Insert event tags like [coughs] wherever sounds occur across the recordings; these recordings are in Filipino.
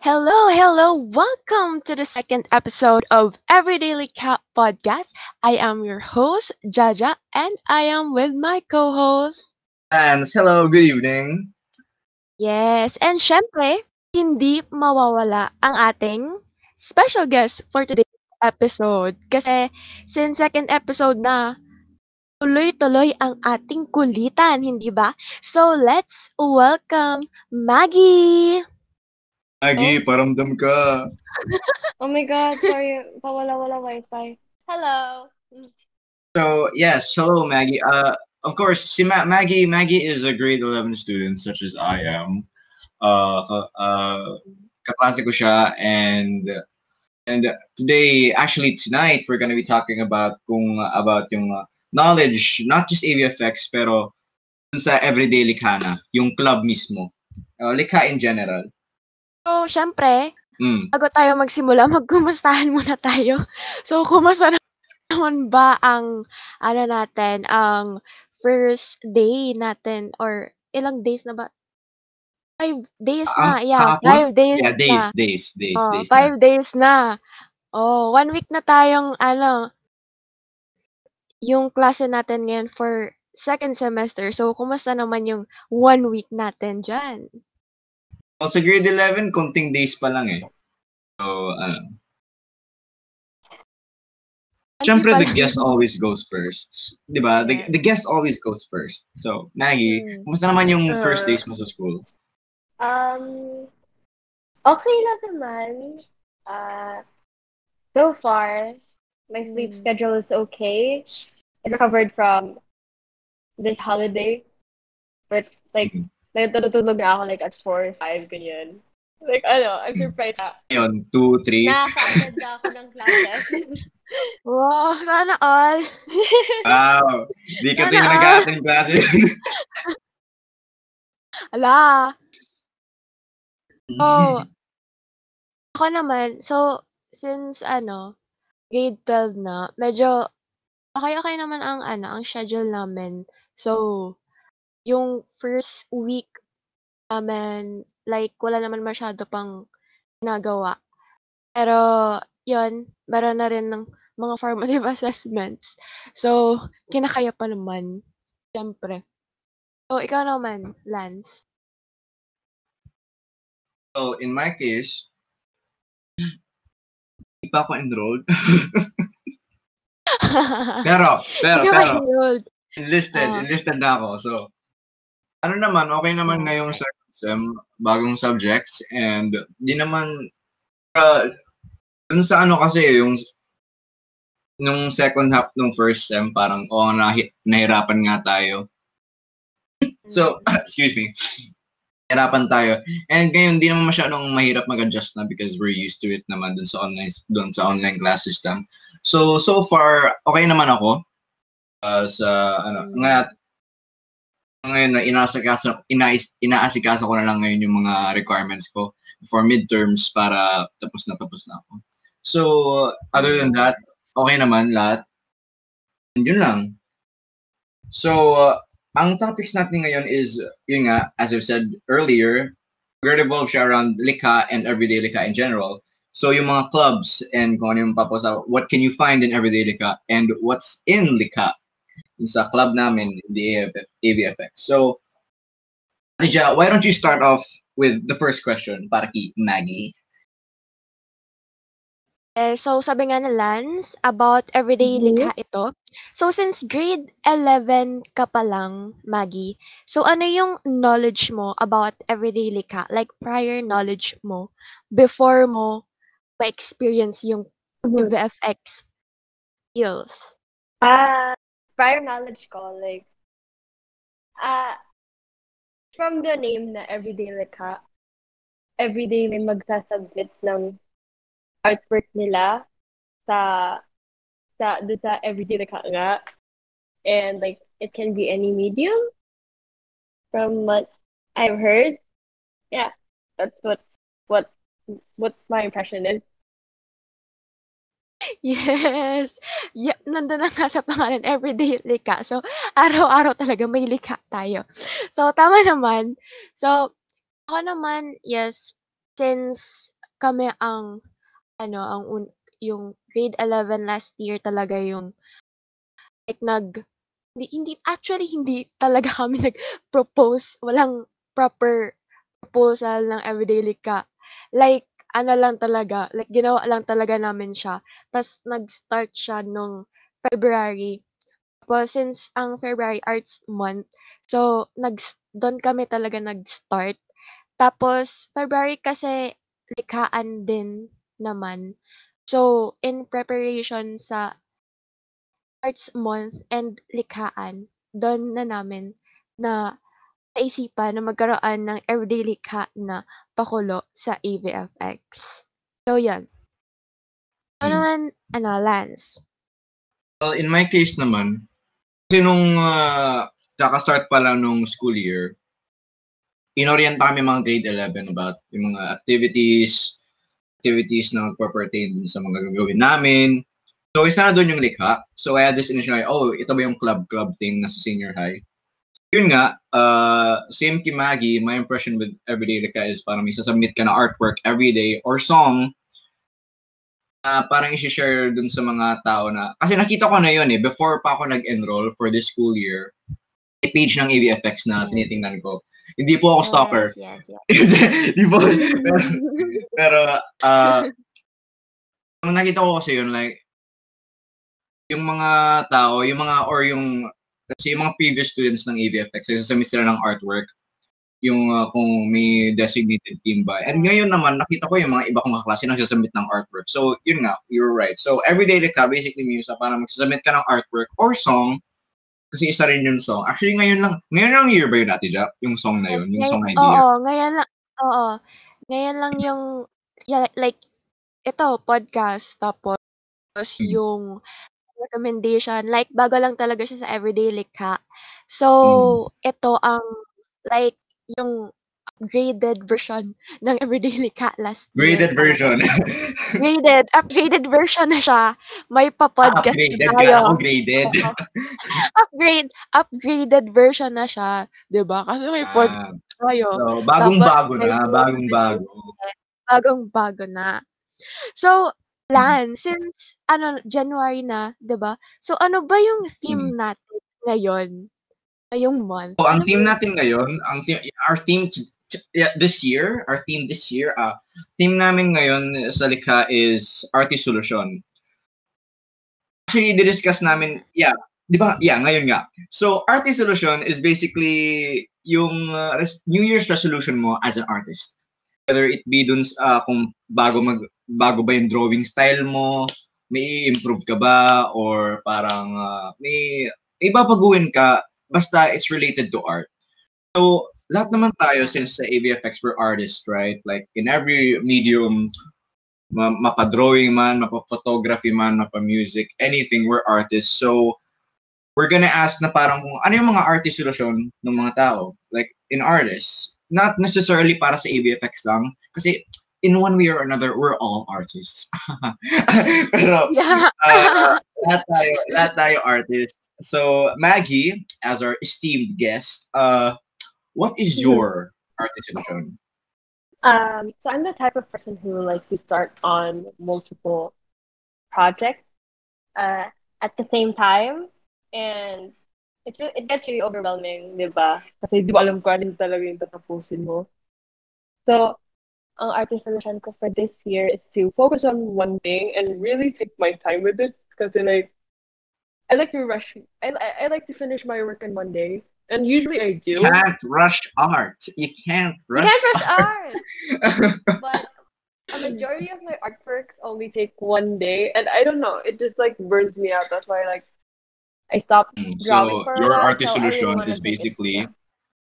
Hello, hello, welcome to the second episode of Everyday Cat Podcast. I am your host, Jaja, and I am with my co-host. And hello, good evening. Yes, and syempre, hindi mawawala ang ating special guest for today's episode. Kasi since second episode na, tuloy-tuloy ang ating kulitan, hindi ba? So let's welcome Maggie! Maggie, paramdam ka. [laughs] Oh my god, sorry. Pawala-wala wifi. Hello. So, yes, hello, Maggie. Uh, of course, si Ma- Maggie, Maggie is a grade 11 student, such as I am. Uh, ka- uh, kaklase ko siya, and and today, actually tonight, we're gonna be talking about kung about yung uh, knowledge, not just AVFX, pero sa everyday likha na, yung club mismo. Uh, likha in general. So, syempre, Mm. bago tayo magsimula, magkumustahan muna tayo. So, kumusta na- naman ba ang, ano natin, ang first day natin, or ilang days na ba? Five days na, Ang yeah, kahapon? five days Yeah, na. days, days, days, Oh, days. na. five days na. Oh, one week na tayong, ano, yung klase natin ngayon for second semester. So, kumusta naman yung one week natin dyan? O sa grade 11, konting days pa lang eh. So, ano. Siyempre, the guest always goes first. Di ba? The, the guest always goes first. So, Maggie, Mm. kumusta naman yung first Uh, days mo sa school? Um, okay lang naman. Uh, so far, my sleep Mm. schedule is okay. I recovered from this holiday. But, like, Mhm. natutulog na ako like at 4 5, ganyan. Like, ano, I'm surprised na Ngayon, 2, 3. nakaka-attend na ako ng classes. [laughs] Wow, sana all. Wow. Di kasi na nag-attend classes. [laughs] Ala. Oh, ako naman, so, since, ano, grade 12 na, medyo, okay-okay naman ang, ano, ang schedule namin. So, yung first week namin, like, wala naman masyado pang ginagawa. Pero, yun, meron na rin ng mga [laughs] formative assessments. So, kinakaya pa naman, siyempre. So, ikaw naman, Lance. So, in my case, hindi pa ako enrolled. [laughs] pero, pero, pero, ma-enrolled. enlisted. Ah. Enlisted na ako. So, ano naman, okay naman Ah. ngayong second sem, bagong subjects, and di naman, uh, dun sa ano kasi, yung nung second half nung first sem, parang, oh, nahi- nahirapan nga tayo. So, [coughs] excuse me, hirapan tayo. And ngayon, di naman masyadong mahirap mag-adjust na because we're used to it naman dun sa online, dun sa online class system. So, so far, okay naman ako. Uh, sa, ano, Mm. nga, ngayon na inaasikaso, inaasikaso ko na lang ngayon yung mga requirements ko for midterms para tapos na tapos na ako. So, other than that, okay naman lahat. And yun lang. So, uh, ang topics natin ngayon is, yun nga, as I've said earlier, revolve siya around likha and everyday likha in general. So, yung mga clubs and kung ano yung papos what can you find in everyday likha and what's in yung sa club namin, the AFF, AVFX. So, Adja, why don't you start off with the first question para kay Maggie? Eh, so sabi nga ni Lance, about everyday Mhm. likha ito. So since grade 11 ka pa lang, Maggie, so ano yung knowledge mo about everyday likha? Like prior knowledge mo before mo ma-experience yung. VFX skills? Ah, prior knowledge ko, like, ah, from the name na Everyday Likha, everyday may magsasubmit ng artwork nila sa sa doon sa Everyday Likha nga. And like, it can be any medium from what I've heard. Yeah, that's what what what my impression is. [laughs] Yes. Yeah, nandun na nga sa pangalan, everyday likha. So, araw-araw talaga may likha tayo. So, tama naman. So, ako naman, yes, since kami ang ano, ang un yung grade 11 last year talaga yung like nag hindi hindi actually hindi talaga [laughs] kami nag-propose, walang proper proposal ng Everyday Likha. Like ano lang talaga, like ginawa lang talaga namin siya. Tas nag-start siya nung February. Tapos since ang February Arts Month, so nag dun kami talaga nag-start. Tapos February kasi likhaan din naman. So, in preparation sa Arts Month and likhaan, dun na namin na naisipan na magkaroon ng everyday likha na pakulo sa AVFX. So, yan. Ikaw Hmm. naman, ano, Lance? Well, in my case naman, kasi nung uh, kaka-start pa lang nung school year, inorient kami mga grade 11 about yung mga activities, activities na magpa-pertain sa mga gagawin namin. So, isa na doon yung likha. So, I had this initial, oh, ito ba yung club-club thing na sa senior high? Yun nga, uh, same kay Maggie, my impression with Everyday Likha is parang may sasubmit ka na artwork everyday or song na parang isi-share dun sa mga tao na, kasi nakita ko na yun eh, before pa ako nag-enroll for this school year, may page ng AVFX na tinitingnan ko. Hindi po ako stalker. Yes, yes, yes. [laughs] Hindi po. pero, [laughs] pero uh, ang nakita ko kasi yun, like, yung mga tao, yung mga, or yung, kasi yung mga previous students ng AVFX, sasabit sila ng artwork, yung uh, kung may designated team ba. And ngayon naman, nakita ko yung mga iba kong kaklase nagsasubmit ng artwork. So, yun nga, you're right. So, everyday like ka, basically na parang magsasubmit ka ng artwork or song, kasi isa rin yung song. Actually, ngayon lang, ngayon lang year ba yun, Ate Ja? Yung song na yun, yung Ngayon- song idea. Oo, ngayon lang, oo. Ngayon lang yung, yeah, like, ito, podcast, tapos Mm. yung recommendation, like, bago lang talaga siya sa Everyday Likha. So, Mm. ito ang, like, yung upgraded version [laughs] ng Everyday Likha last year. Graded version. [laughs] Graded, upgraded version na siya. May pa-podcast upgraded na ka tayo. ako graded. Oo. Upgrade, upgraded version na siya, 'di ba? Kasi may podcast Ah, tayo. so, bagong-bago Tapos, na, may- bagong-bago. bagong-bago na. So, Mm. Lan, since ano January na, 'di ba? So ano ba yung theme Mm. natin ngayon? Ngayong month? So, ang Ano theme natin ngayon, ang theme, our theme t- t- yeah, this year, our theme this year, ah, theme namin ngayon sa Likha is Artist Solution. Actually, didiscuss namin, yeah, di ba? Yeah, ngayon nga. So, Artist Solution is basically yung uh, res- New Year's resolution mo as an artist. Whether it be dun sa, ah, kung bago mag bago ba yung drawing style mo, may improve ka ba or parang ah, may babaguhin ka basta it's related to art. So, lahat naman tayo since sa AVFX we're artists, right? Like in every medium, ma- mapa-drawing man, mapa-photography man, mapa-music, anything, we're artists. So, we're gonna ask na parang kung ano yung mga artist solution ng mga tao. Like, in artists. Not necessarily para sa AVFX lang. Kasi, in one way or another, we're all artists. [laughs] Pero, uh, lahat tayo, lahat tayo artists. So, Maggie, as our esteemed guest, uh, what is your artist solution? Um, so I'm the type of person who like to start on multiple projects uh, at the same time, and it it gets really overwhelming, di ba? Kasi di mo alam kung ano talaga yung tatapusin mo. So, ang artist solution ko for this year is to focus on one thing and really take my time with it. Kasi like, I like to rush. I I I like to finish my work in one day, and usually I do. You can't rush art. You can't You rush can't rush art. art. but a majority of my artworks only take one day, and I don't know, it just like burns me out. That's why I like I stopped Mm, drawing so for a your while. artist so solution is take it basically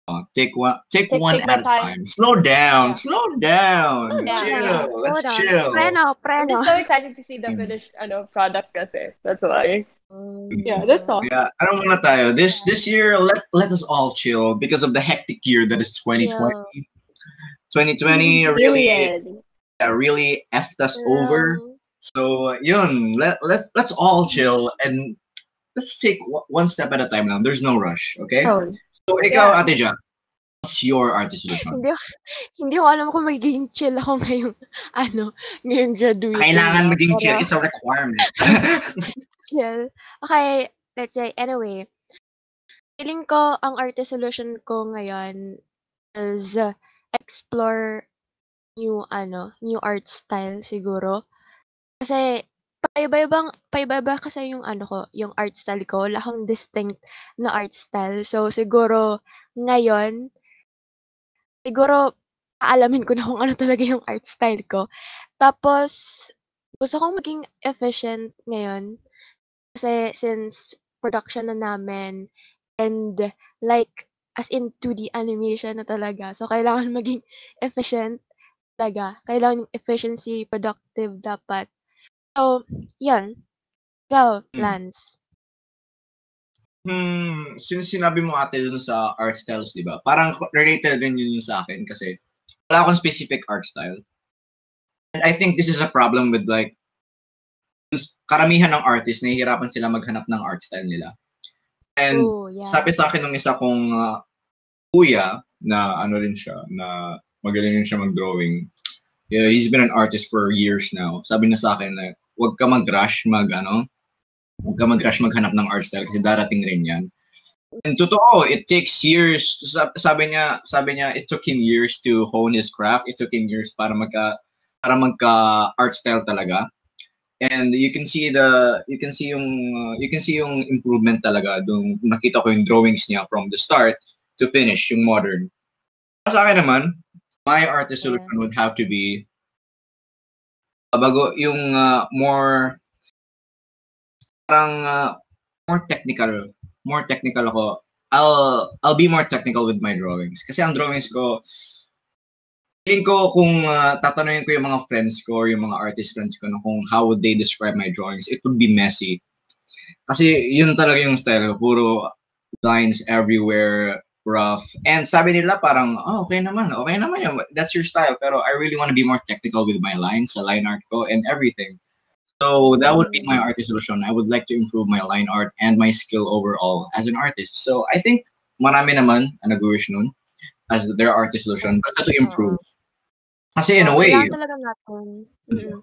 uh, take one take, Take- one take at a time. time. Slow down, Yeah. slow down. Slow down. Chill. Yeah. Let's Hold on. chill. Preno, I'm so excited to see the Mm. finished ano, product kasi. That's why. Mm. Yeah, that's all. Yeah, I don't want to tayo. This this year, let let us all chill because of the hectic year that is 2020. 2020 really Period. uh, really effed us over. So, yun, let, let's, let's all chill and let's take one step at a time now. There's no rush, okay? Oh, So, ikaw, Yeah. Ate Ja, What's your artist solution? Hindi hindi ko alam kung magiging chill ako ngayong [laughs] ano, ngayong graduation Kailangan maging chill. It's a requirement. [laughs] chill. Okay, let's say, anyway, feeling ko ang artist solution ko ngayon is uh, explore new ano, new art style siguro. Kasi paiba-ibang paiba-iba kasi yung ano ko, yung art style ko. Wala akong distinct na art style. So siguro ngayon siguro aalamin ko na kung ano talaga yung art style ko. Tapos gusto kong maging efficient ngayon kasi since production na namin and like as in 2D animation na talaga. So kailangan maging efficient talaga. Kailangan yung efficiency, productive dapat. So, yun. Go, Hmm. Lance. Hmm, since sinabi mo ate dun sa art styles, di ba? Parang related din yun yung sa akin kasi wala akong specific art style. And I think this is a problem with like karamihan ng artists, nahihirapan sila maghanap ng art style nila. And Oh, yeah. sabi sa akin ng isa kong uh, kuya na ano rin siya, na magaling rin siya mag-drawing. Yeah, he's been an artist for years now. Sabi niya sa akin na huwag ka mag-rush mag ano, huwag ka mag-rush maghanap ng art style kasi darating rin yan. And totoo, it takes years. Sab- Sabi niya, sabi niya, it took him years to hone his craft. It took him years para magka para magka art style talaga. And you can see the you can see yung uh, you can see yung improvement talaga dung nakita ko yung drawings niya from the start to finish yung modern. Sa akin naman, my artist solution would have to be bago yung uh, more parang uh, more technical more technical ako. I'll I'll be more technical with my drawings. Kasi ang drawings ko feeling ko kung uh, tatanungin ko yung mga friends ko or yung mga artist friends ko na kung how would they describe my drawings it would be messy. Kasi yun talaga yung style ko puro lines everywhere rough. And sabi nila parang oh, okay naman okay naman yun. That's your style. Pero I really want to be more technical with my lines sa line art ko and everything. So that would be my artist solution. I would like to improve my line art and my skill overall as an artist. So I think marami naman ang nag-wish nun as their artist solution basta to improve. Kasi in a way talaga natin. Mm.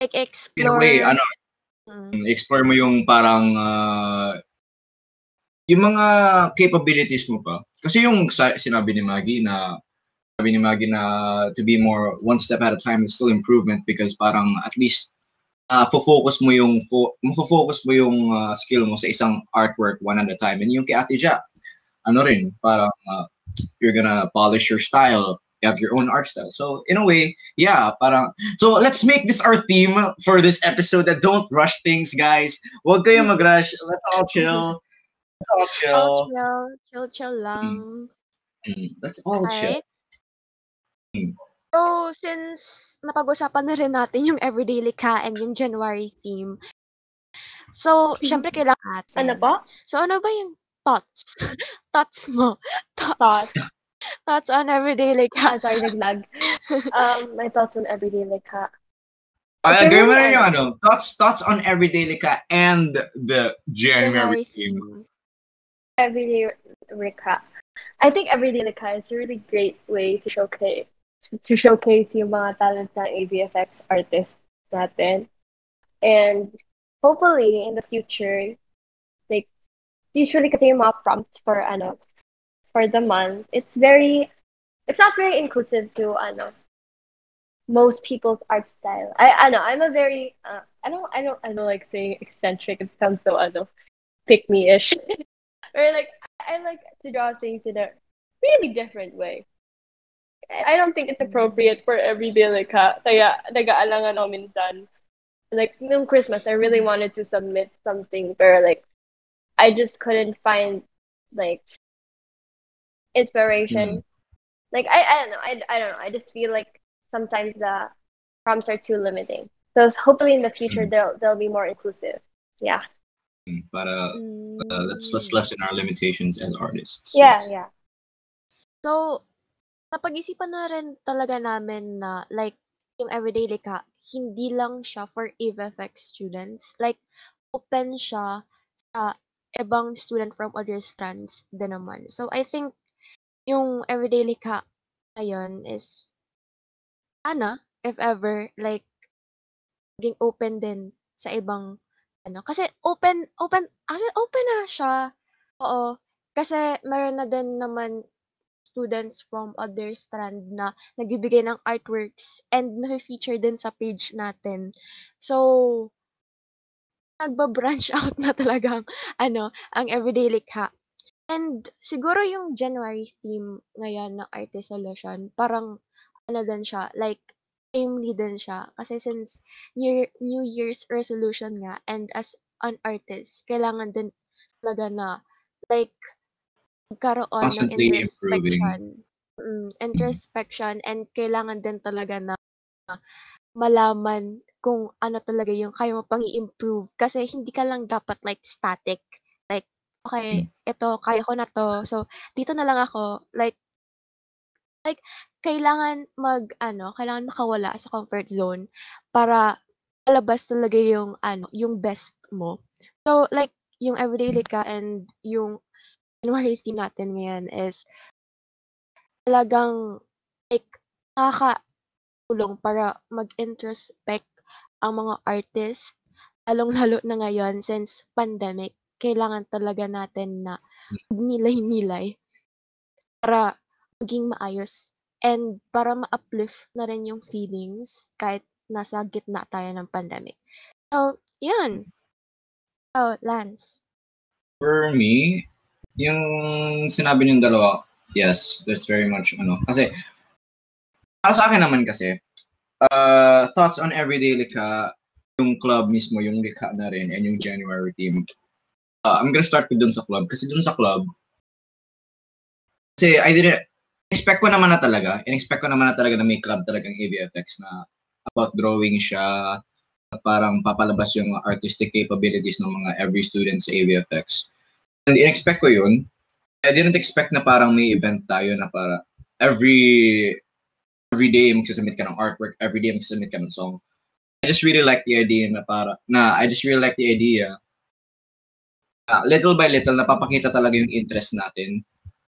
Like, in a explore. way ano Mm. explore mo yung parang ah, yung mga capabilities mo pa. Kasi yung sinabi ni Maggie na sabi ni Maggie na to be more one step at a time is still improvement because parang at least uh, focus mo yung fo- focus mo yung ah, skill mo sa isang artwork one at a time. And yung kay Ate Ja, ano rin, parang ah, you're gonna polish your style. You have your own art style. So in a way, yeah, parang So let's make this our theme for this episode that don't rush things, guys. Huwag kayong mag-rush. Let's all chill. Let's all chill. Oh, chill. Chill, chill lang. Mm, Let's all chill. Alright. Mm. So, since napag-usapan na rin natin yung everyday likha and yung January theme, so, syempre kailangan natin. Ano po? So, ano ba yung thoughts? [laughs] thoughts mo? Thoughts, Thoughts. thoughts on everyday likha. Ah, [laughs] sorry, naglag. [laughs] Um, my thoughts on everyday likha. Uh, Okay, gawin mo rin yung ano, thoughts, thoughts on everyday lika and the January January theme. theme. Everyday likha. I think everyday likha is a really great way to showcase to showcase yung mga talent ng AVFX artists natin. And hopefully in the future, like usually kasi yung mga prompts for ano for the month, it's very it's not very inclusive to ano most people's art style. I I know I'm a very uh, I don't I don't I don't like saying eccentric. It sounds so ano pick me ish. [laughs] or like I like to draw things in a really different way. I don't think it's appropriate for everyday like ha. Kaya nag-aalangan ako minsan. Like nung Christmas, I really wanted to submit something but like I just couldn't find like inspiration. Like I, I don't know. I, I don't know. I just feel like sometimes the prompts are too limiting. So hopefully in the future Mm. they'll they'll be more inclusive. Yeah. Para uh, let's let's Mm. lessen our limitations as artists. Yeah, Yes. yeah. So, napag-isipan na rin talaga namin na like yung everyday likha, hindi lang siya for AVFX students. Like, open siya sa ibang student from other strands din naman. So, I think yung everyday likha ngayon is sana, if ever, like, maging open din sa ibang ano, kasi open open actually open na siya. Oo, kasi meron na din naman students from other strand na nagbibigay ng artworks and nafe-feature din sa page natin. So, nagba-branch [laughs] out na talagang ano, ang everyday likha. And siguro yung January theme ngayon ng Arte Solution, parang ano din siya, like timely din siya kasi since new New Year's resolution nga and as an artist, kailangan din talaga na like magkaroon ng Constantly improving. introspection. Mm, introspection and kailangan din talaga na malaman kung ano talaga yung kaya mo pang i-improve kasi hindi ka lang dapat like static. Like, okay, ito kaya ko na 'to. So, dito na lang ako. Like like kailangan mag-ano, kailangan makawala sa comfort zone para malabas talaga yung ano, yung best mo. So, like yung everyday likha and yung January theme natin ngayon is talagang like nakakatulong para mag-introspect ang mga artist, lalong-lalo na ngayon since pandemic. Kailangan talaga natin na magnilay-nilay para maging maayos and para ma-uplift na rin yung feelings kahit nasa gitna tayo ng pandemic. So, yun. So, Lance. For me, yung sinabi niyong dalawa, yes, that's very much ano. Kasi, para sa akin naman kasi, uh, thoughts on everyday likha, yung club mismo, yung likha na rin, and yung January theme. Uh, I'm gonna start with dun sa club. Kasi dun sa club, kasi I didn't, expect ko naman na talaga, in-expect ko naman na talaga na may club talagang AVFX na about drawing siya, at parang papalabas yung artistic capabilities ng mga every student sa AVFX. And in-expect ko yun. I didn't expect na parang may event tayo na para every every day magsasubmit ka ng artwork, every day magsasubmit ka ng song. I just really like the idea na para na I just really like the idea. Uh, little by little napapakita talaga yung interest natin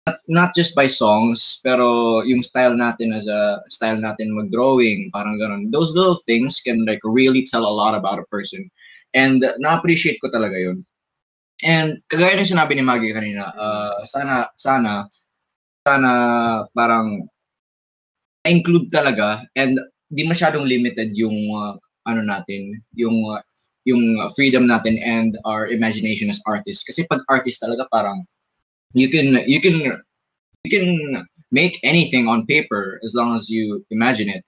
not, not just by songs, pero yung style natin as a style natin mag-drawing, parang ganun. Those little things can like really tell a lot about a person. And uh, na-appreciate ko talaga yun. And kagaya ng sinabi ni Maggie kanina, uh, sana, sana, sana parang include talaga and di masyadong limited yung uh, ano natin, yung uh, yung freedom natin and our imagination as artists. Kasi pag artist talaga parang you can you can you can make anything on paper as long as you imagine it.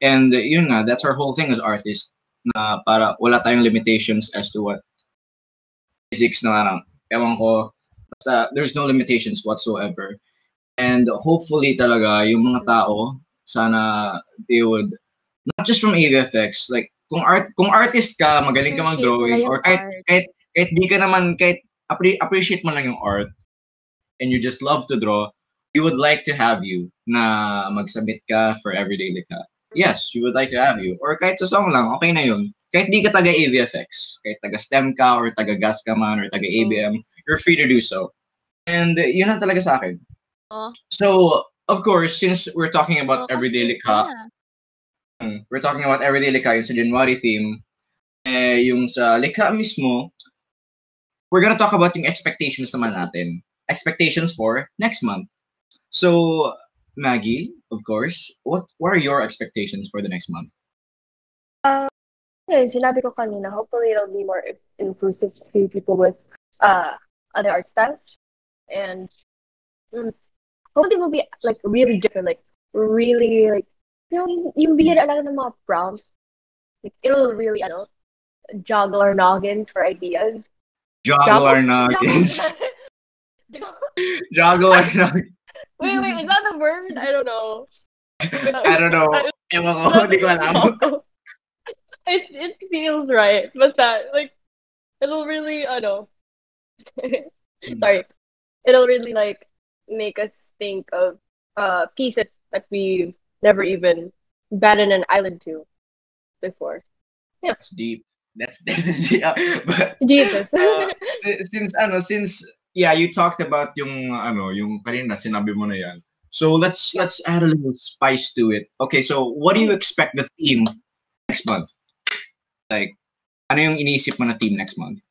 And yun nga, that's our whole thing as artists na para wala tayong limitations as to what physics na parang, ewan ko, basta there's no limitations whatsoever. And hopefully talaga, yung mga tao, sana they would, not just from AVFX, like, kung art kung artist ka, magaling ka mag-drawing, or kahit, kahit, kahit di ka naman, kahit appreciate mo lang yung art, and you just love to draw, we would like to have you na mag-submit ka for Everyday Likha. Yes, we would like to have you. Or kahit sa song lang, okay na yun. Kahit di ka taga AVFX, kahit taga STEM ka, or taga GAS ka man, or taga ABM, you're free to do so. And yun na talaga sa akin. Oh. So, of course, since we're talking about Oh, Everyday Likha, yeah. mm, we're talking about Everyday Likha, yung sa January theme, eh, yung sa Likha mismo, we're gonna talk about yung expectations naman natin. Expectations for next month. So, Maggie, of course, what what are your expectations for the next month? Yun, sinabi ko kanina, hopefully it'll be more inclusive to people with uh, other art styles. And mm, hopefully it will be like really different, like really like yung, yung bihira lang ng mga prompts. Like, it'll really, ano, joggle our noggins for ideas. Joggle our. Joggle our [laughs] [laughs] nuggets. [laughs] wait, wait, is that the word? I don't know. I don't know. Ewan ko, hindi ko alam. it, it feels right, but that, like, it'll really, I know. [laughs] Sorry. It'll really, like, make us think of uh pieces that we've never even batted an island to before. Yeah. That's deep. That's that's yeah. But Jesus. uh, si- since ano, since yeah, you talked about yung ano, yung kanina sinabi mo na yan. So let's let's add a little spice to it. Okay, so what do you expect the theme next month? Like, ano yung inisip mo na theme next month?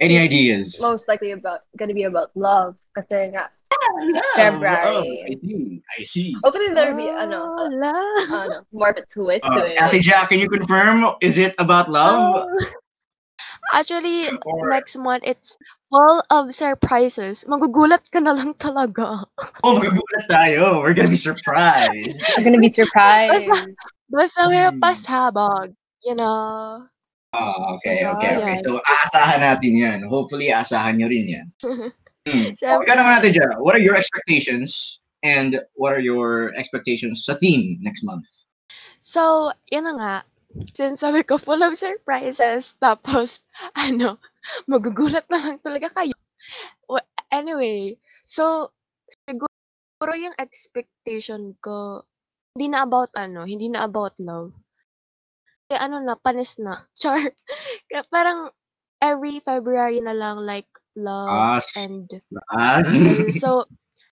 Any ideas? Most likely about gonna be about love. Kasi nga, Love. February. Oh, I see. I see. hopefully there'll be ano, Oh, uh, love. ano, more of a twist Uh, to it. Ate Jack, can you confirm? Is it about love? Oh. Actually, Or- next month, it's full of surprises. Magugulat ka na lang talaga. [laughs] Oh, magugulat tayo. We're gonna be surprised. [laughs] I'm gonna be surprised. Basta may Hmm. pasabog. You know? Ah, okay, So, okay, okay. So, aasahan natin yan. Hopefully, aasahan nyo rin yan. [laughs] Hmm. Siyempre. Okay naman natin dyan. What are your expectations? And what are your expectations sa theme next month? So, yun na nga. Since sabi ko, full of surprises. Tapos, [laughs] ano, magugulat na lang talaga kayo. Wa- Anyway, so, siguro yung expectation ko, hindi na about ano, hindi na about love. Kasi ano na, panis na. [laughs] Char. Kaya parang every February na lang like love Ah, and Ah. so,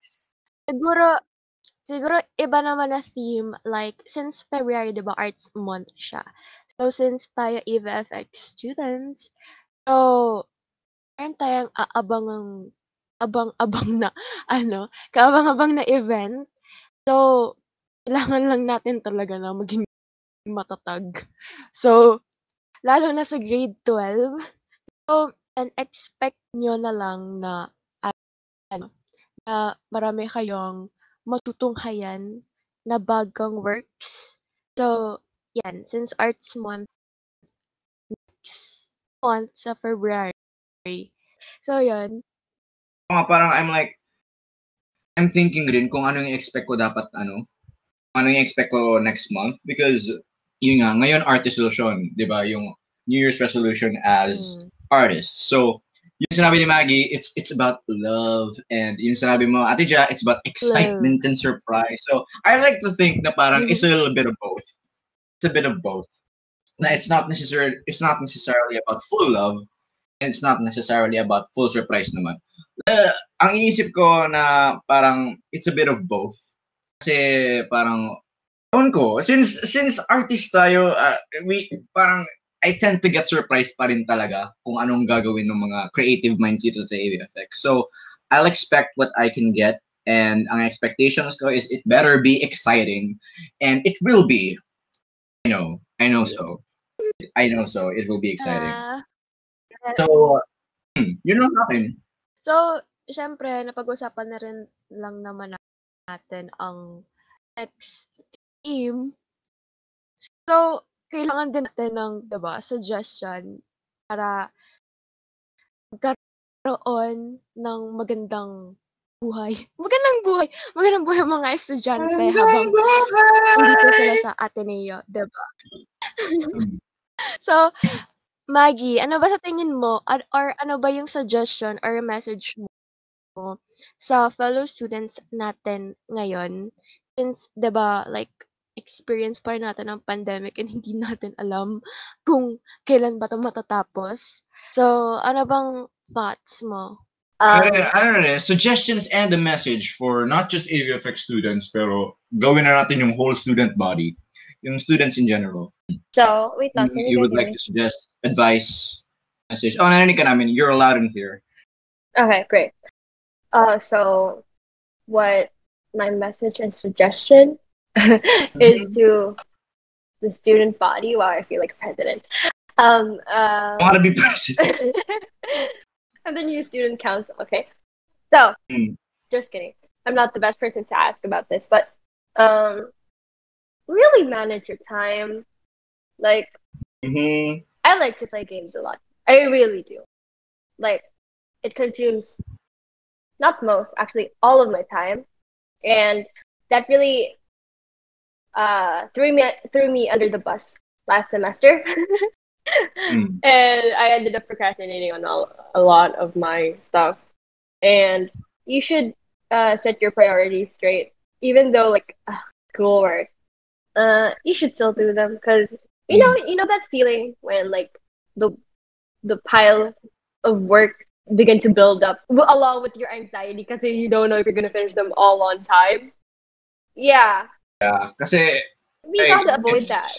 [laughs] siguro, siguro iba naman na theme, like, since February, di ba, Arts Month siya. So, since tayo EVFX students, so, meron tayong aabangang, abang-abang na, [laughs] ano, kaabang-abang na event. So, kailangan lang natin talaga na maging matatag. So, lalo na sa grade 12, so, and expect nyo na lang na, ano, na marami kayong matutunghayan na bagong works. So, yan, since Arts Month, next month sa February. So, yan. Mga parang I'm like, I'm thinking rin kung ano yung expect ko dapat ano, ano yung expect ko next month because yun nga, ngayon artist resolution, di ba, yung New Year's resolution as Mm. artists. So, yung sinabi ni Maggie, it's it's about love. And yung sinabi mo, Ate Ja, it's about excitement and surprise. So, I like to think na parang it's a little bit of both. It's a bit of both. Na it's not necessarily it's not necessarily about full love and it's not necessarily about full surprise naman. Uh, ang inisip ko na parang it's a bit of both. Kasi parang ewan ko, since since artist tayo, uh, we parang I tend to get surprised pa rin talaga kung anong gagawin ng mga creative minds dito sa AVFX. So, I'll expect what I can get and ang expectations ko is it better be exciting and it will be. I know. I know so. I know so. It will be exciting. Ah, So, hmm, yun lang akin. so, syempre, napag-usapan na rin lang naman natin ang next theme. So, kailangan din natin ng, diba, suggestion para magkaroon ng magandang buhay. [laughs] Magandang buhay! Magandang buhay mga estudyante habang nandito sila sa Ateneo, diba? [laughs] so, Maggie, ano ba sa tingin mo or, or ano ba yung suggestion or message mo sa fellow students natin ngayon since 'di ba like experience pa rin natin ang pandemic and hindi natin alam kung kailan ba 'to matatapos. So, ano bang thoughts mo? Um, I, I don't know, suggestions and a message for not just AVFX students, pero gawin na natin yung whole student body. Yung students in general. so, wait lang. you, you would like to suggest advice, message. Oh, narinig ka namin. You're allowed in here. Okay, great. Uh, so what my message and suggestion [laughs] is to the student body. Wow, I feel like president. Um, uh, I want to be president. [laughs] and the new student council. Okay, so Hmm. just kidding. I'm not the best person to ask about this, but um, really manage your time. Like Mhm. I like to play games a lot. I really do. Like, it consumes not most, actually all of my time, and that really uh, threw me threw me under the bus last semester. Mm. [laughs] And I ended up procrastinating on all, a lot of my stuff. And you should uh, set your priorities straight, even though like uh, schoolwork. Uh, you should still do them because you know you know that feeling when like the the pile of work begin to build up along with your anxiety because you don't know if you're gonna finish them all on time. Yeah, Yeah, kasi we like, gotta avoid it's- that.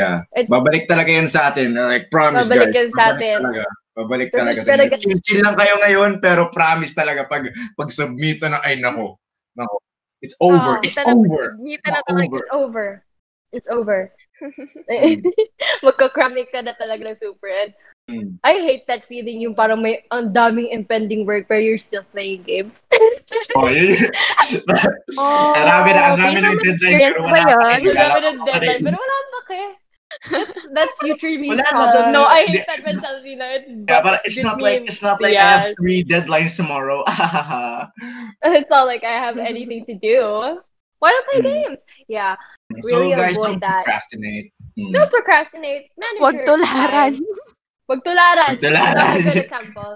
Yeah. It's- Babalik talaga yan sa atin. Like, promise Babalik guys. yan sa atin. Talaga. Babalik Babalik talaga sa talaga. Chill, chill lang kayo ngayon, pero promise talaga pag pag submit na, ay nako. Nako. It's over. Oh, it's over. It's na talaga. over. It's over. It's over. [laughs] Magka-cramming ka na talaga ng super. And Mm. I hate that feeling yung parang may ang daming impending work but you're still playing game. [laughs] Oh, yun. Oh, Ang dami na, ang dami may ng naman deadline, experience pero ba wala pa yun? rin. Ang Wala dami pa ng pa deadline, rin. pero wala pa kaya. That's, that's future me's Wala na. problem. No, I Hindi. hate that mentality na it. Yeah, but it's this not like means- it's not like I have yes. three deadlines tomorrow. [laughs] It's not like I have anything to do. Why don't play Mm. games? Yeah. so Really guys, avoid don't that. procrastinate. Mm. Don't procrastinate. Manage Huwag your tularan. time. Huwag tularan. Huwag tularan. That's a good example.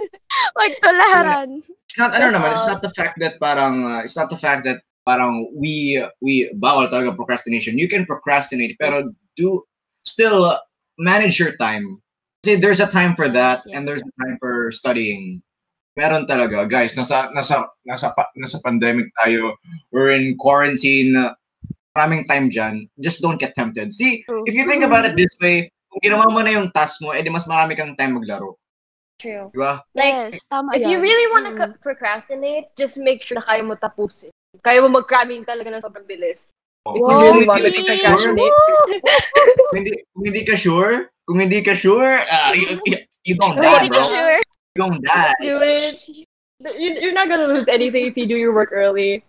[laughs] Huwag tularan. It's not ano naman, it's not the fact that parang uh, it's not the fact that parang we we bawal talaga procrastination. You can procrastinate pero do still manage your time. Kasi there's a time for that and there's a time for studying. Meron talaga, guys. Nasa nasa nasa nasa pandemic tayo. We're in quarantine. Maraming time dyan. Just don't get tempted. See, if you think about it this way, kung ginawa mo na yung task mo, edi mas marami kang time maglaro. True. Di ba? Like, yes, tama if you really want to Mm. procrastinate, just make sure na kaya mo tapusin. Kaya mo mag-cramming talaga ng sobrang bilis. Oh, If you really want to procrastinate. hindi, kung hindi ka sure, kung hindi ka sure, uh, you, you, you don't die, bro. Ka sure. You don't die. Do it. You're not gonna lose anything if you do your work early.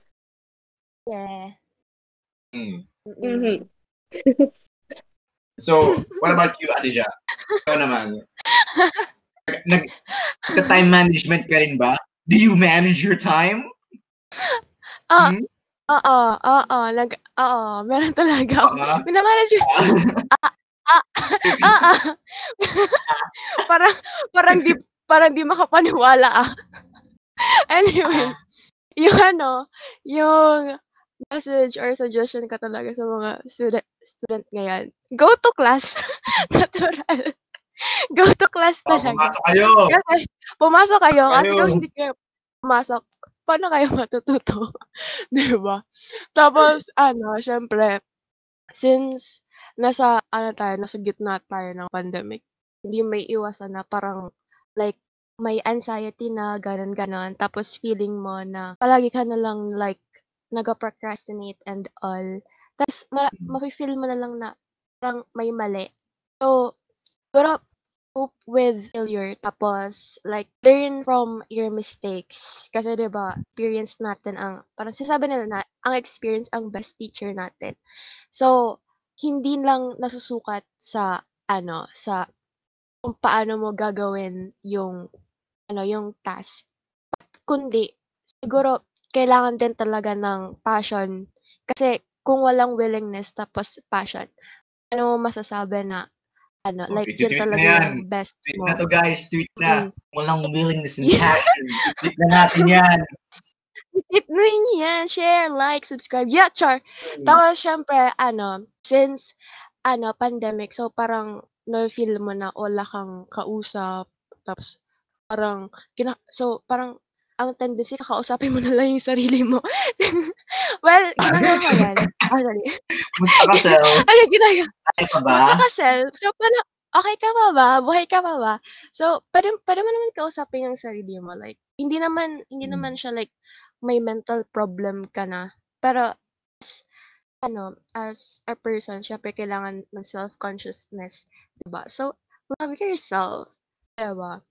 Yeah. Mm. Mm-hmm. So, what about you, Adija? Ikaw naman. [laughs] Nag, time management ka rin ba? Do you manage your time? Ah, Hmm? oo, oo, nag, oo, meron talaga. ako. Ah. Minamanage yung, ah, [laughs] ah. [laughs] parang, parang di, parang di makapaniwala ah. [laughs] anyway, yung ano, yung message or suggestion ka talaga sa mga student, student ngayon. Go to class. Natural. Go to class Oh, talaga. pumasok kayo. Kasi pumasok kayo, kasi Kayo. kung hindi kayo pumasok, paano kayo matututo? [laughs] Di ba? Tapos, ano, syempre, since nasa, ano tayo, nasa gitna tayo ng pandemic, hindi may iwasan na parang, like, may anxiety na ganon-ganon. Tapos, feeling mo na palagi ka na lang, like, nag-procrastinate and all. Tapos, ma- mafe-feel mo na lang na parang may mali. So, siguro, cope with failure. Tapos, like, learn from your mistakes. Kasi, di ba, experience natin ang, parang sinasabi nila na, ang experience ang best teacher natin. So, hindi lang nasusukat sa, ano, sa, kung paano mo gagawin yung, ano, yung task. Kundi, siguro, kailangan din talaga ng passion. Kasi, kung walang willingness tapos passion, ano masasabi na, ano, Oh, like, yun na talaga yan. yung best Tweet mo. na to, guys. Tweet na. Mm. Walang willingness and [laughs] passion. Tweet na natin yan. Hit mo yun yan, share, like, subscribe. Yeah, char. Tapos, syempre, ano, since, ano, pandemic, so parang, na-feel mo na wala kang kausap, tapos, parang, kina- so, parang, ang tendency, kakausapin mo na lang yung sarili mo. [laughs] well, ginagawa ko yan. [laughs] Ah, sorry. Musta ka, Sel? [laughs] Ano ginagawa? Kaya pa ba? Basta kasi, so parang, okay ka pa ba? Buhay ka pa ba? So, pwede, pwede mo naman kausapin yung sarili mo. Like, hindi naman, hindi Hmm. naman siya like, may mental problem ka na. Pero, as, ano, as a person, syempre kailangan ng self-consciousness. Diba? So, love yourself. Diba?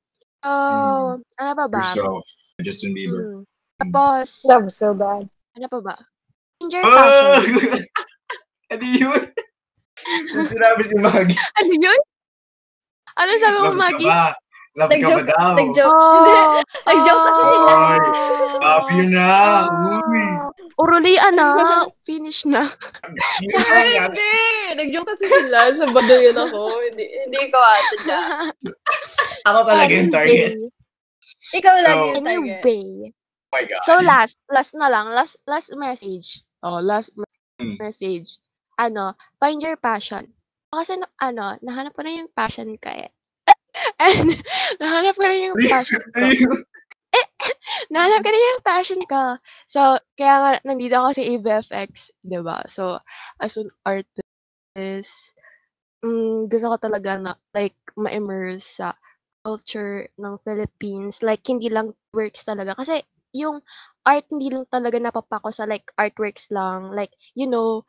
So, Mm. ano pa ba? Yourself. Justin Bieber. Mm. Tapos, That was so bad. ano pa ba? Passion. Oh! [laughs] ano yun? Sinabi si Maggie. [laughs] Ano yun? Ano sabi mo, Love ka Maggie? ba? Love ka ba Nag-joke, daw? nag-joke. Oh, Nag-joke kasi sila. Oy, Happy na. Uy. Urulian na. [laughs] Finish na. Yun na, Ay, yan. hindi. Nag-joke kasi sila. Sa baduyan ako. Hindi, hindi ko ata dyan. Ako talaga yung target. Ikaw So- lagi yung target. Anyway. Oh my God. So last, last na lang, last last message. Oh, last me- Hmm. message. Ano, find your passion. Kasi na- ano, nahanap ko na yung passion ko eh. [laughs] And nahanap ko rin yung passion ko. [laughs] nahanap ko rin yung passion ko. So, kaya nga, nandito ako sa ABFX, di ba? So, as an artist, mm, gusto ko talaga na, like, ma-immerse sa culture ng Philippines. Like, hindi lang works talaga. Kasi, yung art, hindi lang talaga napapako sa, like, artworks lang. Like, you know,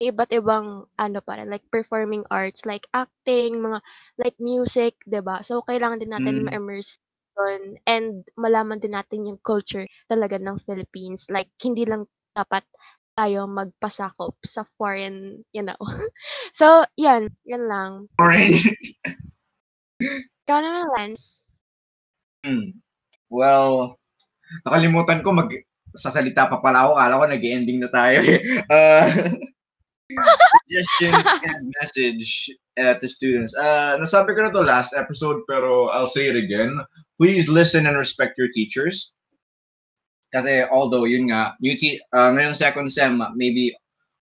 may iba't ibang, ano pa rin, like, performing arts, like, acting, mga, like, music, 'di ba? So, kailangan din natin Mm. ma-immerse doon and malaman din natin yung culture talaga ng Philippines. Like, hindi lang dapat tayo magpasakop sa foreign, you know. [laughs] So, yan, yan lang. Orange. [laughs] Naman, Lance. Hmm. Well, nakalimutan ko mag sasalita pa pala ako. Kala ko nag-ending na tayo. Uh, [laughs] suggestion [laughs] and message uh, to students. Uh, nasabi ko na to last episode pero I'll say it again. Please listen and respect your teachers. Kasi although yun nga, new te- uh, ngayong second sem, maybe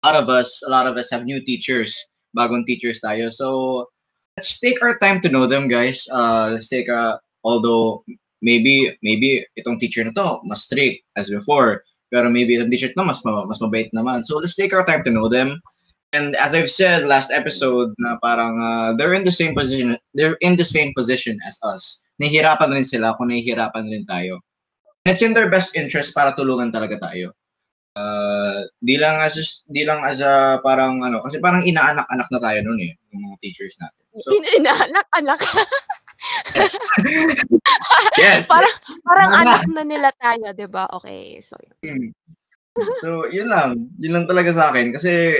a lot of us, a lot of us have new teachers, bagong teachers tayo. So let's take our time to know them, guys. Uh, let's take a, although maybe maybe itong teacher na to mas strict as before. Pero maybe itong teacher na mas ma- mas mabait naman. So let's take our time to know them. And as I've said last episode na parang uh, they're in the same position they're in the same position as us. Nahihirapan rin sila kung nahihirapan rin tayo. And it's in their best interest para tulungan talaga tayo. Uh, di lang as di lang as a parang ano kasi parang inaanak-anak na tayo noon eh yung mga teachers natin so In- Inaanak, anak. [laughs] yes [laughs] yes parang, parang Tama. anak na nila tayo, di ba? Okay, so, Mm. So, yun lang. Yun lang talaga sa akin. Kasi,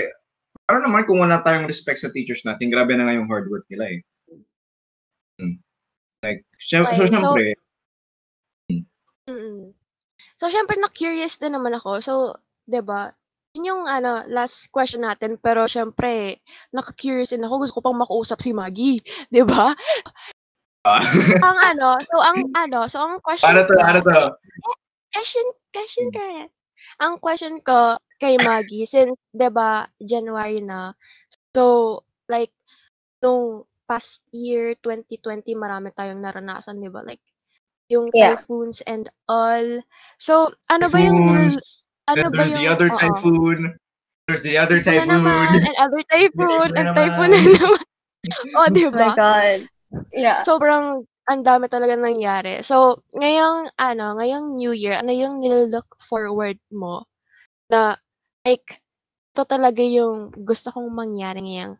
ano naman kung wala tayong respect sa teachers natin, grabe na nga yung hard work nila eh. Mm. Like, syem- Okay, so, so- syempre, mm So, syempre, na-curious din naman ako. So, 'di ba? Yun yung ano, last question natin. Pero syempre, naka-curious din ako. Gusto ko pang makausap si Maggie. [laughs] 'Di ba? ah, Ang ano, so ang ano, so ang [laughs] question ano to, ko, ano to? question, question ka yan. Ang question ko kay Maggie, since, 'di ba, January na, so, like, nung past year, 2020, marami tayong naranasan, 'di ba? Like, yung Yeah. typhoons and all. So, ano ba yung. Ano Then ba there's yung the other typhoon. There's the other Ano naman, typhoon. and other [laughs] typhoon, and naman. typhoon na naman. [laughs] oh, [laughs] di Oh my ba? God. Yeah. Sobrang ang dami talaga nangyari. So, ngayong, ano, ngayong New Year, ano yung nilook forward mo na, like, ito talaga yung gusto kong mangyari ngayong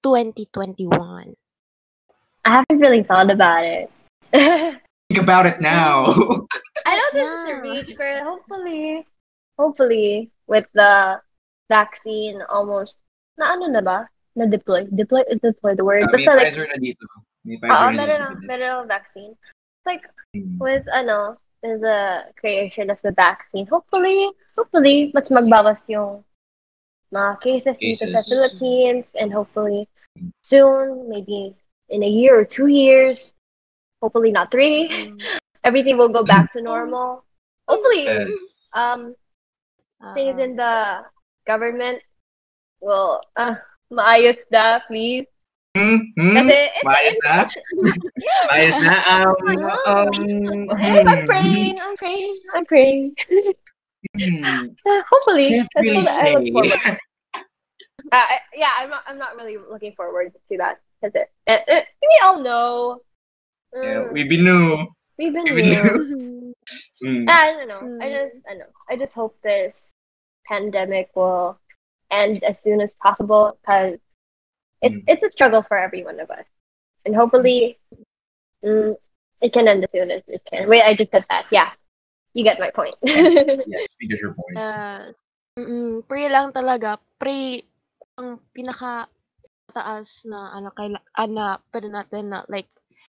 2021. I haven't really thought about it. Think about it now. I know this is a Yeah. reach, but hopefully, hopefully, with the vaccine almost, na ano na ba? Na deploy. Deploy is deploy the word. Uh, may Basta like, na dito. May oo, na meron dito. meron vaccine. Like, Mm. with ano, with the creation of the vaccine, hopefully, hopefully, mas magbawas yung mga cases, dito sa Philippines, and hopefully, soon, maybe in a year or two years, hopefully not three, Mm. [laughs] everything will go back to normal. Hopefully, Yes. um, things Oo. in the government will uh, maayos na, please. Hmm? Hmm? Kasi it's, Maayos na? [laughs] yeah, Maayos na? Um, um, I'm praying, I'm praying, I'm praying. hmm. Uh, [laughs] hopefully, Can't that's really what I look forward. to. [laughs] Uh, yeah, I'm not. I'm not really looking forward to that. That's it. Uh, uh, we all know. Yeah, Mm, we be new. we've been we new. Mhm. Hmm. I don't know. I Mm. just, I know. I just hope this pandemic will end as soon as possible because it's Mm. it's a struggle for every one of us, and hopefully, mm, it can end as soon as it can. Wait, I just said that. Yeah, you get my point. [laughs] Yes, we get your point. Yes. Mm, pray lang talaga. Pray ang pinaka taas na ano kay ana pwede natin na like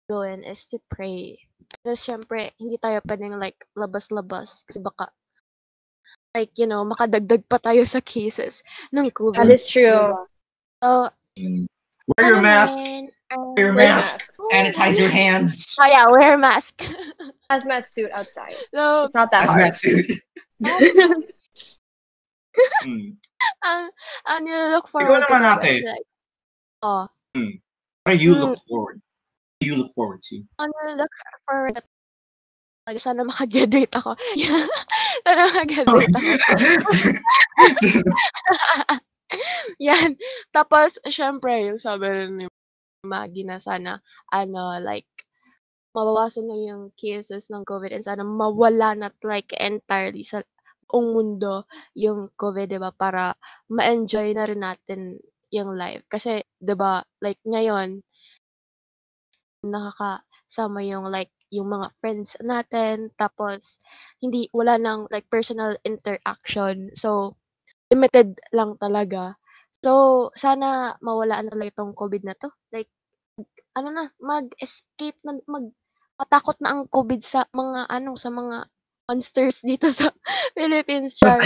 gawin is to pray. Kasi syempre hindi tayo pwedeng like labas-labas kasi baka like you know makadagdag pa tayo sa cases ng COVID. that is true. diba? So, Hmm. Wear your mask. rin, um, Wear your Wear mask. Sanitize your hands. Oh yeah, wear a mask. [laughs] Hazmat suit outside. so, It's not that hard. Hazmat suit. Hmm. [laughs] ang ang nilook Ikaw forward ko naman talaga ate. is like, oh, What do you Mm. look forward? What do you look forward to? Ano, look forward na Ay, sana maka-graduate ako. [laughs] Sana maka-graduate ako. [laughs] Yan. Tapos, syempre, yung sabi ni Maggie na sana, ano, like, mabawasan na yung cases ng COVID and sana mawala na like entirely sa buong mundo yung COVID, 'di ba? Para ma-enjoy na rin natin yung life. Kasi, 'di ba, like ngayon, nakakasama yung like yung mga friends natin tapos hindi wala nang like personal interaction. So limited lang talaga. So sana mawala na talaga itong COVID na to. Like ano na, mag-escape na mag matakot na ang COVID sa mga ano sa mga monsters dito [laughs] sa Philippines. Char.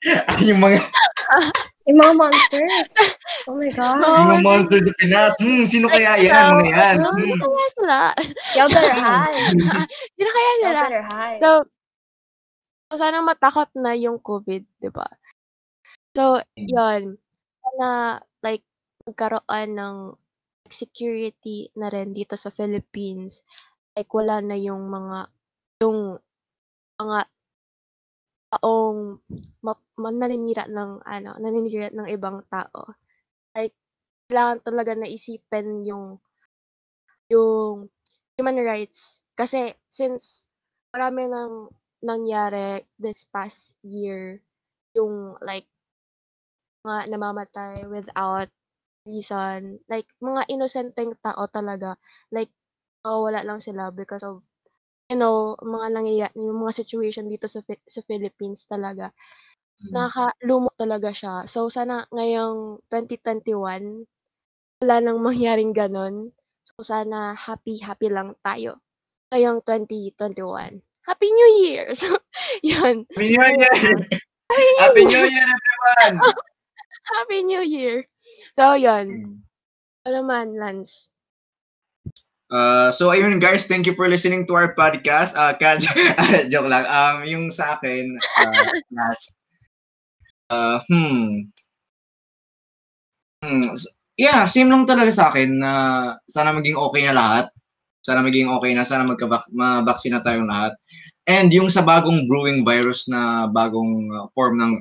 [laughs] yung mga [laughs] Yung mga monsters. Oh my God. yung mga monsters sa Pinas. Hmm, sino kaya yan? Mga yan. Ano Hmm. kaya sila? Y'all better hide. [laughs] Sino kaya Y'all sila? better hide. So, so sana matakot na yung COVID, 'di ba? So, Mm. 'yon. Sana like magkaroon ng security na rin dito sa Philippines. Like wala na yung mga yung mga taong ma, ma- naninira ng ano, naninira ng ibang tao. Like kailangan talaga na isipin yung yung human rights kasi since marami nang nangyari this past year yung like mga namamatay without reason like mga innocenteng tao talaga like wala lang sila because of you know mga nangyayari yung mga situation dito sa sa Philippines talaga nakakalumot talaga siya so sana ngayong 2021 wala nang [laughs] mangyaring ganon so sana happy happy lang tayo ngayong 2021 Happy New Year! [laughs] So, yun. Happy New Year! Happy New Happy Year! New Year, everyone! [laughs] Happy New Year! So, yun. Hmm. Ano man, Lance? Uh, so ayun guys, thank you for listening to our podcast. Uh, kan [laughs] joke lang. Um, yung sa akin, uh, last, uh, hmm, hmm, yeah, same lang talaga sa akin na sana maging okay na lahat. Sana maging okay na, sana magka mabaksin na tayong lahat. And yung sa bagong brewing virus na bagong uh, form ng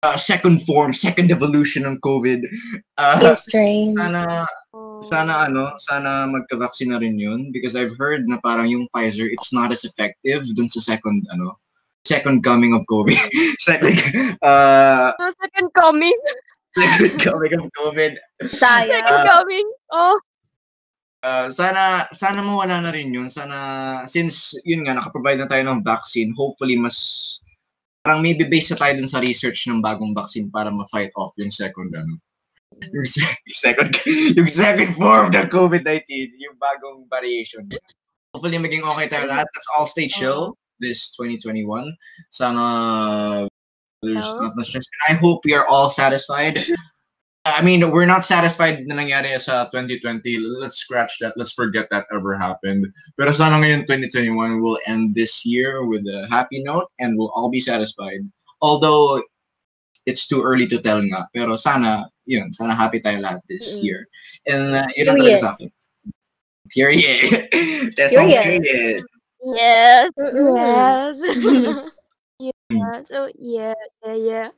uh, second form, second evolution ng COVID. Uh, strain. sana. Sana ano, sana magka-vaccine na rin yun because I've heard na parang yung Pfizer it's not as effective dun sa second ano, second coming of COVID. [laughs] second uh Oh, second coming. [laughs] second coming of COVID. Sayang. Second coming. Oh. Uh, sana sana mawala na rin yun. Sana since yun nga naka-provide na tayo ng vaccine, hopefully mas parang maybe based na tayo dun sa research ng bagong vaccine para ma-fight off yung second ano. Yung se- second [laughs] yung second form ng COVID-19, yung bagong variation. Hopefully maging okay tayo lahat. Let's all stay chill this 2021. Sana there's Oo. not much stress. And I hope we are all satisfied. I mean, we're not satisfied na nangyari sa 2020. Let's scratch that. Let's forget that ever happened. Pero sana ngayon 2021 will end this year with a happy note and we'll all be satisfied. Although it's too early to tell nga. Pero sana, yun, sana happy tayo lahat this Mm-mm. year. And uh, yun ang talaga sa akin. Period. [laughs] Tesong Period. period. Yes. Yes. [laughs] yeah. So, yeah. Yeah, yeah.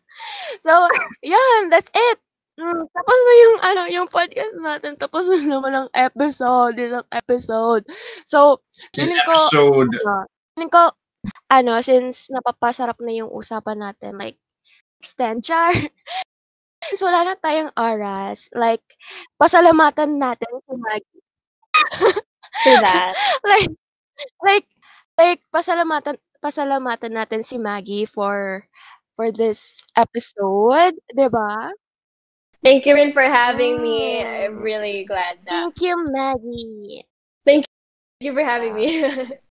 [laughs] so, yan. That's it. Mm, tapos na yung, ano, yung podcast natin. Tapos na naman ang episode. Isang episode. So, Feeling ko- episode, ano, feeling ko, ano, since napapasarap na yung usapan natin, like, extend char. Since wala na tayong oras, like, pasalamatan natin si Maggie. To [laughs] that. [laughs] like, like, like, pasalamatan, pasalamatan natin si Maggie for, for this episode, 'di ba? Thank you rin for having me. I'm really glad that. Thank you, Maggie. Thank you for having me. [laughs]